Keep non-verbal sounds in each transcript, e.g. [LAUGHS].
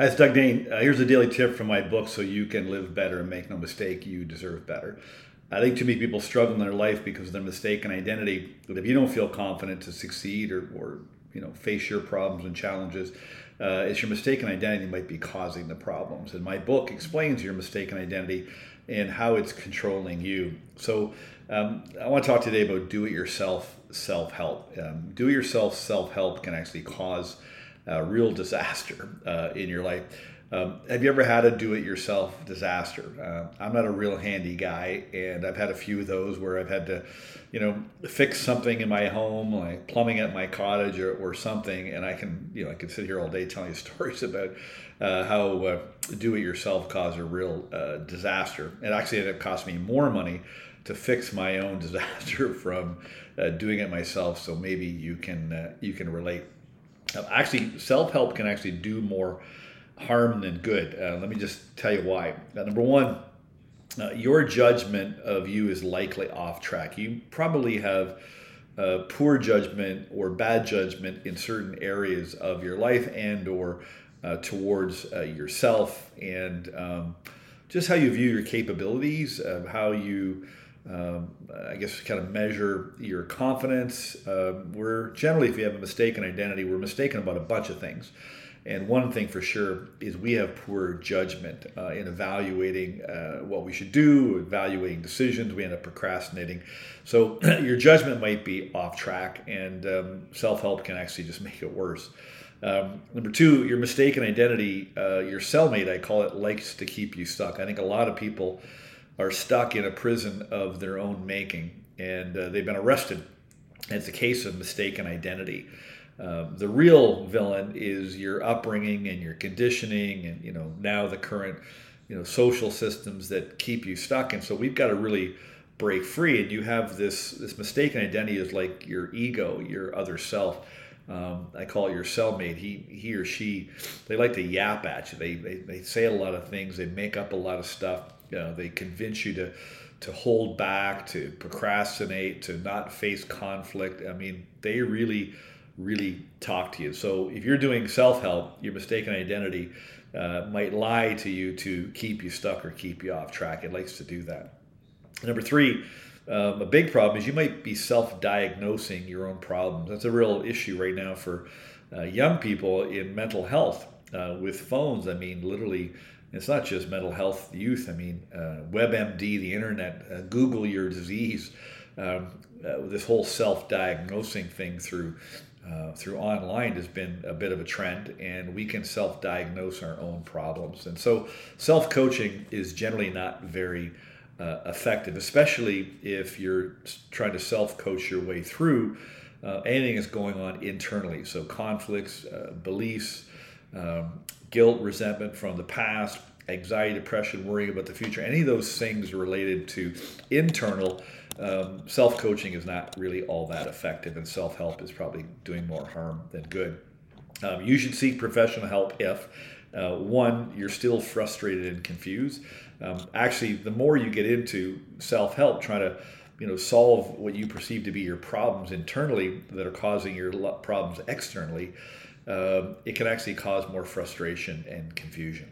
Hi, it's Doug Dane. Uh, here's a daily tip from my book so you can live better and make no mistake, you deserve better. I think too many people struggle in their life because of their mistaken identity. But if you don't feel confident to succeed or, or you know face your problems and challenges, uh, it's your mistaken identity might be causing the problems. And my book explains your mistaken identity and how it's controlling you. So um, I want to talk today about do-it-yourself self-help. Um, do-it-yourself self-help can actually cause uh, real disaster uh, in your life. Um, have you ever had a do-it-yourself disaster? Uh, I'm not a real handy guy, and I've had a few of those where I've had to, you know, fix something in my home, like plumbing at my cottage or, or something, and I can, you know, I can sit here all day telling you [LAUGHS] stories about uh, how uh, do-it-yourself caused a real uh, disaster. It actually ended up costing me more money to fix my own [LAUGHS] disaster from uh, doing it myself. So maybe you can uh, you can relate. Actually, self-help can actually do more harm than good. Uh, let me just tell you why. Uh, number one, uh, your judgment of you is likely off track. You probably have uh, poor judgment or bad judgment in certain areas of your life and or uh, towards uh, yourself and um, just how you view your capabilities, how you um, I guess kind of measure your confidence. Um, we're generally, if you have a mistaken identity, we're mistaken about a bunch of things. And one thing for sure is we have poor judgment uh, in evaluating uh, what we should do, evaluating decisions. We end up procrastinating. So [CLEARS THROAT] your judgment might be off track, and um, self help can actually just [LAUGHS] make it worse. Um, number two, your mistaken identity, uh, your cellmate, I call it, likes to keep you stuck. I think a lot of people are stuck in a prison of their own making, and uh, they've been arrested. it's a case of mistaken identity. Um, the real villain is your upbringing and your conditioning, and you know now the current you know social systems that keep you stuck. And so we've got to really break free. And you have this this mistaken identity is like your ego, your other self. Um, I call it your cellmate. He he or she they like to yap at you. They, they they say a lot of things. They make up a lot of stuff. You know, they convince you to to hold back, to procrastinate, to not face conflict. I mean, they really really talk to you. So if you're doing self help, your mistaken identity uh, might lie to you to keep you stuck or keep you off track. It likes to do that. Number three, um, a big problem is you might be self diagnosing your own problems. That's a real issue right now for uh, young people in mental health uh, with phones. I mean, literally. It's not just mental health youth. I mean, uh, WebMD, the internet, uh, Google your disease, um, uh, this whole self-diagnosing thing through uh, through online has been a bit of a trend, and we can self diagnose our own problems. And so, self coaching is generally not very uh, effective, especially if you're trying to self coach your way through uh, anything that's going on internally. So, conflicts, beliefs, um, guilt, resentment from the past, anxiety, depression, worrying about the future, any of those things related to internal um, self coaching is not really all that effective, and self help is probably doing more harm than good. Um, you should seek professional help if uh, one, you're still frustrated and confused. Um, actually, the more you get into self help, trying to you know solve what you perceive to be your problems internally that are causing your problems externally, uh, it can actually cause more frustration and confusion.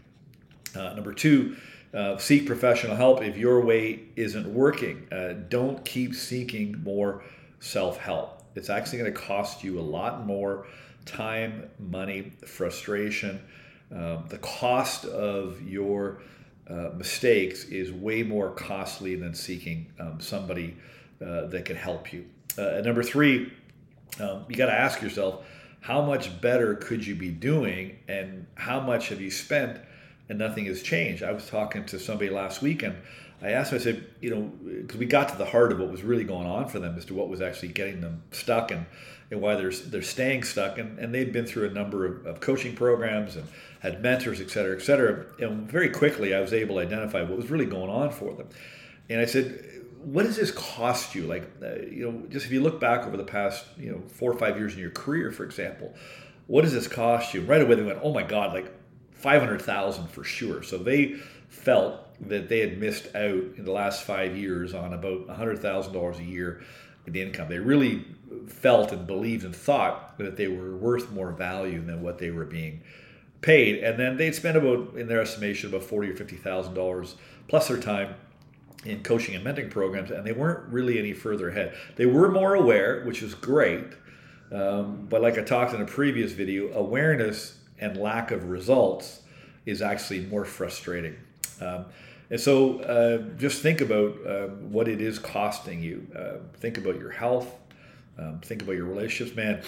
Uh, number two, uh, seek professional help if your way isn't working. Uh, don't keep seeking more self help. It's actually going to cost you a lot more time, money, frustration. Um, the cost of your uh, mistakes is way more costly than seeking um, somebody uh, that can help you. Uh, number three, um, you got to ask yourself how much better could you be doing and how much have you spent and nothing has changed. I was talking to somebody last week and I asked him, I said, you know, because we got to the heart of what was really going on for them as to what was actually getting them stuck and, and why they're, they're staying stuck. And, and they've been through a number of, of coaching programs and had mentors, et cetera, et cetera. And very quickly, I was able to identify what was really going on for them. And I said, what does this cost you? Like, uh, you know, just if you look back over the past, you know, four or five years in your career, for example, what does this cost you? Right away, they went, oh my God, like 500,000 for sure. So they felt that they had missed out in the last five years on about $100,000 a year in the income. They really felt and believed and thought that they were worth more value than what they were being paid, and then they'd spend about, in their estimation, about forty or fifty thousand dollars plus their time in coaching and mentoring programs, and they weren't really any further ahead. They were more aware, which is great, um, but like I talked in a previous video, awareness and lack of results is actually more frustrating. Um, and so uh, just think about uh, what it is costing you. Uh, think about your health. Um, think about your relationships, man.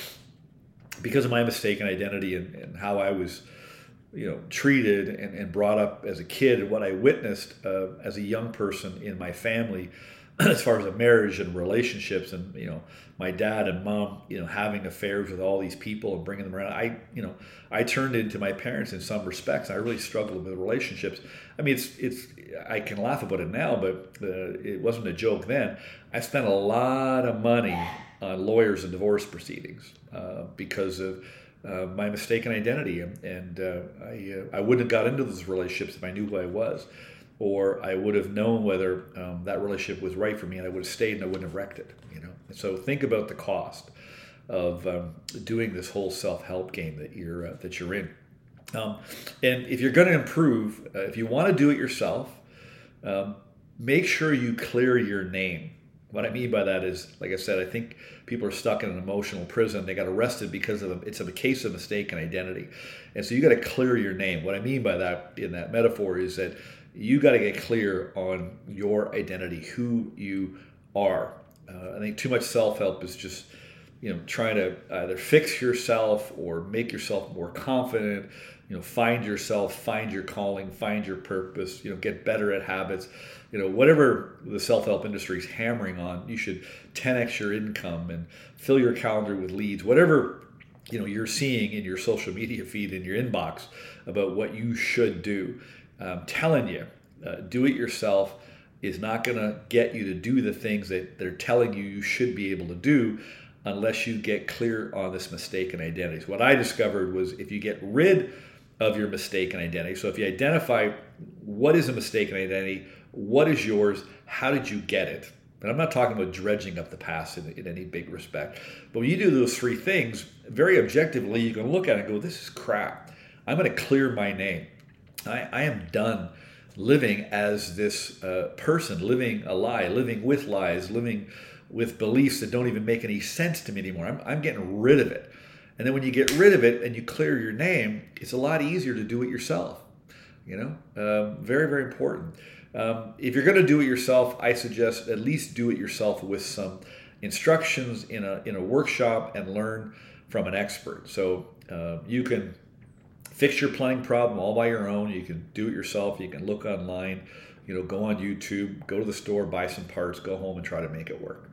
Because of my mistaken identity and, and how I was, you know, treated and, and brought up as a kid, and what I witnessed uh, as a young person in my family, [CLEARS THROAT] as far as a marriage and relationships and you know my dad and mom you know having affairs with all these people and bringing them around i you know i turned into my parents in some respects. I really struggled with relationships. I mean it's it's i can laugh about it now but uh, it wasn't a joke then. I spent a lot of money on lawyers and divorce proceedings uh, because of uh, my mistaken identity and, uh, I, uh, I wouldn't have got into those relationships if i knew who i was or I would have known whether um, that relationship was right for me, and I would have stayed and I wouldn't have wrecked it. You know, and so think about the cost of um, doing this whole self-help game that you're uh, that you're in. Um, and if you're going to improve, uh, if you want to do it yourself, um, make sure you clear your name. What I mean by that is, like I said, I think people are stuck in an emotional prison. They got arrested because of a, it's a case of mistaken identity, and so you got to clear your name. What I mean by that in that metaphor is that you got to get clear on your identity, who you are. Uh, I think too much self help is just, you know, trying to either fix yourself or make yourself more confident. You know, find yourself, find your calling, find your purpose. You know, get better at habits. You know, whatever the self help industry is hammering on, you should 10x your income and fill your calendar with leads. Whatever you know you're seeing in your social media feed in your inbox about what you should do I'm telling you, uh, do it yourself is not going to get you to do the things that they're telling you you should be able to do unless you get clear on this mistaken identity. What I discovered was if you get rid of your mistaken identity, so if you identify what is a mistaken identity, what is yours, how did you get it? And I'm not talking about dredging up the past in, in any big respect. But when you do those three things, very objectively, you can look at it and go, this is crap. I'm going to clear my name. I, I am done living as this uh, person, living a lie, living with lies, living with beliefs that don't even make any sense to me anymore. I'm, I'm getting rid of it. And then when you get rid of it and you clear your name, it's a lot easier to do it yourself. You know, um, very, very important. Um, if you're going to do it yourself, I suggest at least do it yourself with some instructions in a, in a workshop and learn from an expert. So uh, you can fix your plumbing problem all by your own. You can do it yourself. You can look online, you know, go on YouTube, go to the store, buy some parts, go home and try to make it work.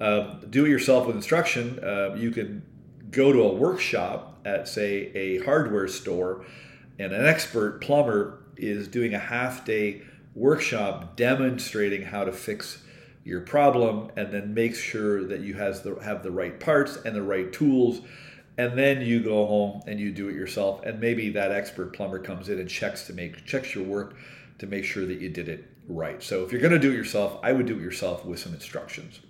Uh, do it yourself with instruction. Uh, you can go to a workshop at, say, a hardware store, and an expert plumber is doing a half day workshop demonstrating how to fix your problem and then make sure that you has the, have the right parts and the right tools and then you go home and you do it yourself. And maybe that expert plumber comes in and checks to make checks your work to make sure that you did it right. So if you're going to do it yourself i would do it yourself with some instructions.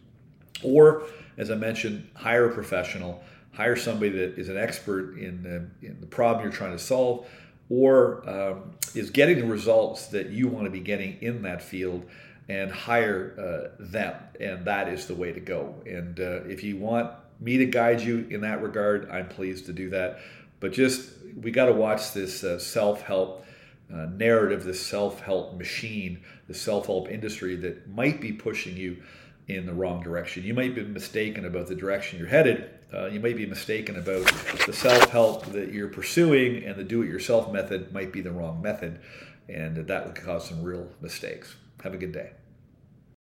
Or as i mentioned hire a professional hire somebody that is an expert in the, in the problem you're trying to solve or um, is getting the results that you want to be getting in that field and hire uh, them. And that is the way to go. And uh, if you want me to guide you in that regard, I'm pleased to do that. But just, we got to watch this uh, self help uh, narrative, this self help machine, the self help industry that might be pushing you in the wrong direction. You might be mistaken about the direction you're headed. Uh, you might be mistaken about the self help that you're pursuing, and the do it yourself method might be the wrong method. And that would cause some real mistakes. Have a good day.